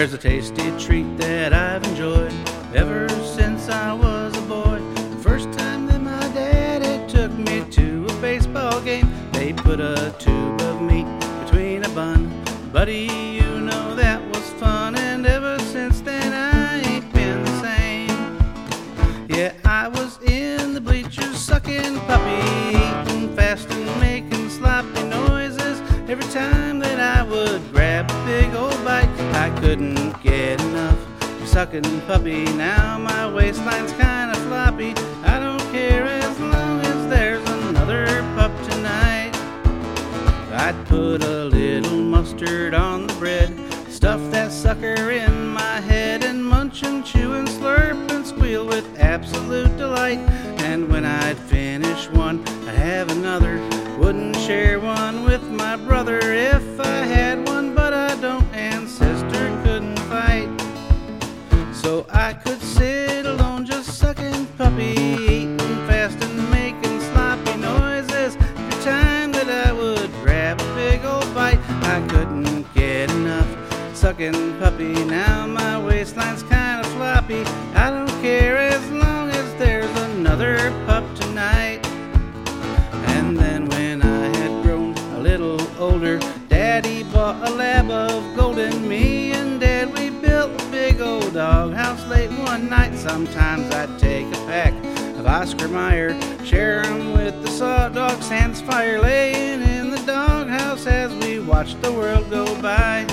There's a tasty treat that I've enjoyed ever since I was a boy. The first time that my daddy took me to a baseball game, they put a tube of meat between a bun. Buddy, you know that was fun, and ever since then I ain't been the same. Yeah, I was in the bleachers sucking puppy, eating fast and making sloppy noises every time that I would grab a big old couldn't get enough of sucking puppy. Now my waistline's kinda floppy. I don't care as long as there's another pup tonight. I'd put a little mustard on the bread, stuff that sucker in my head, and munch and chew and slurp and squeal with absolute delight. And when I'd finish one, I'd have another. Wouldn't share one with my brother if I had one, but I don't, I could sit alone just sucking puppy, eating fast and making sloppy noises every time that I would grab a big old bite. I couldn't get enough sucking puppy. Now my waistline's kinda floppy. I don't care as long as there's another pup tonight. And then when I had grown a little older, Daddy bought a lab of golden. Me doghouse late one night. Sometimes I'd take a pack of Oscar Mayer, share 'em with the saw dog sans fire, laying in the doghouse as we watched the world go by.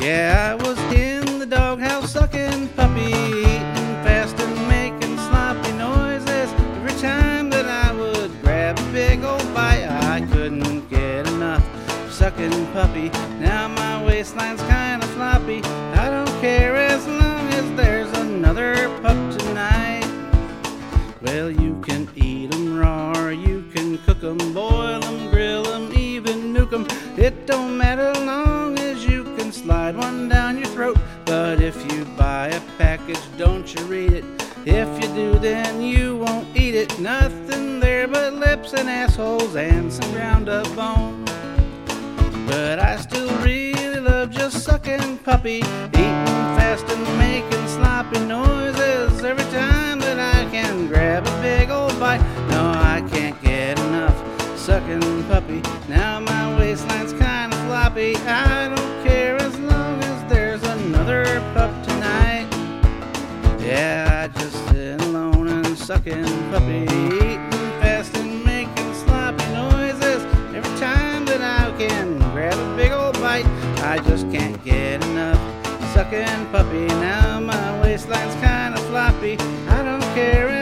Yeah, I was in the doghouse sucking puppy, eating fast and making sloppy noises every time that I would grab a big old bite. I couldn't get enough of sucking puppy. Now my waistline's kinda floppy. I don't care as long as there's another pup tonight. Well, you can eat 'em raw, or you can cook 'em, boil 'em, grill 'em, even nuke 'em. It don't matter long as you can slide one down your throat. But if you buy a package, don't you read it. If you do, then you won't eat it. Nothing there but lips and assholes and some ground up bone. But I still really love just sucking puppy, eating fast and making sloppy noises every time that I can grab a big old bite. No, I can't get enough sucking puppy. Now my waistline's kinda floppy. I don't care as long as there's another pup tonight. Yeah, I just sit alone and sucking puppy, eating fast and making sloppy noises every time that I can grab a big old bite. I just can't get sucking puppy. Now my waistline's kinda floppy. I don't care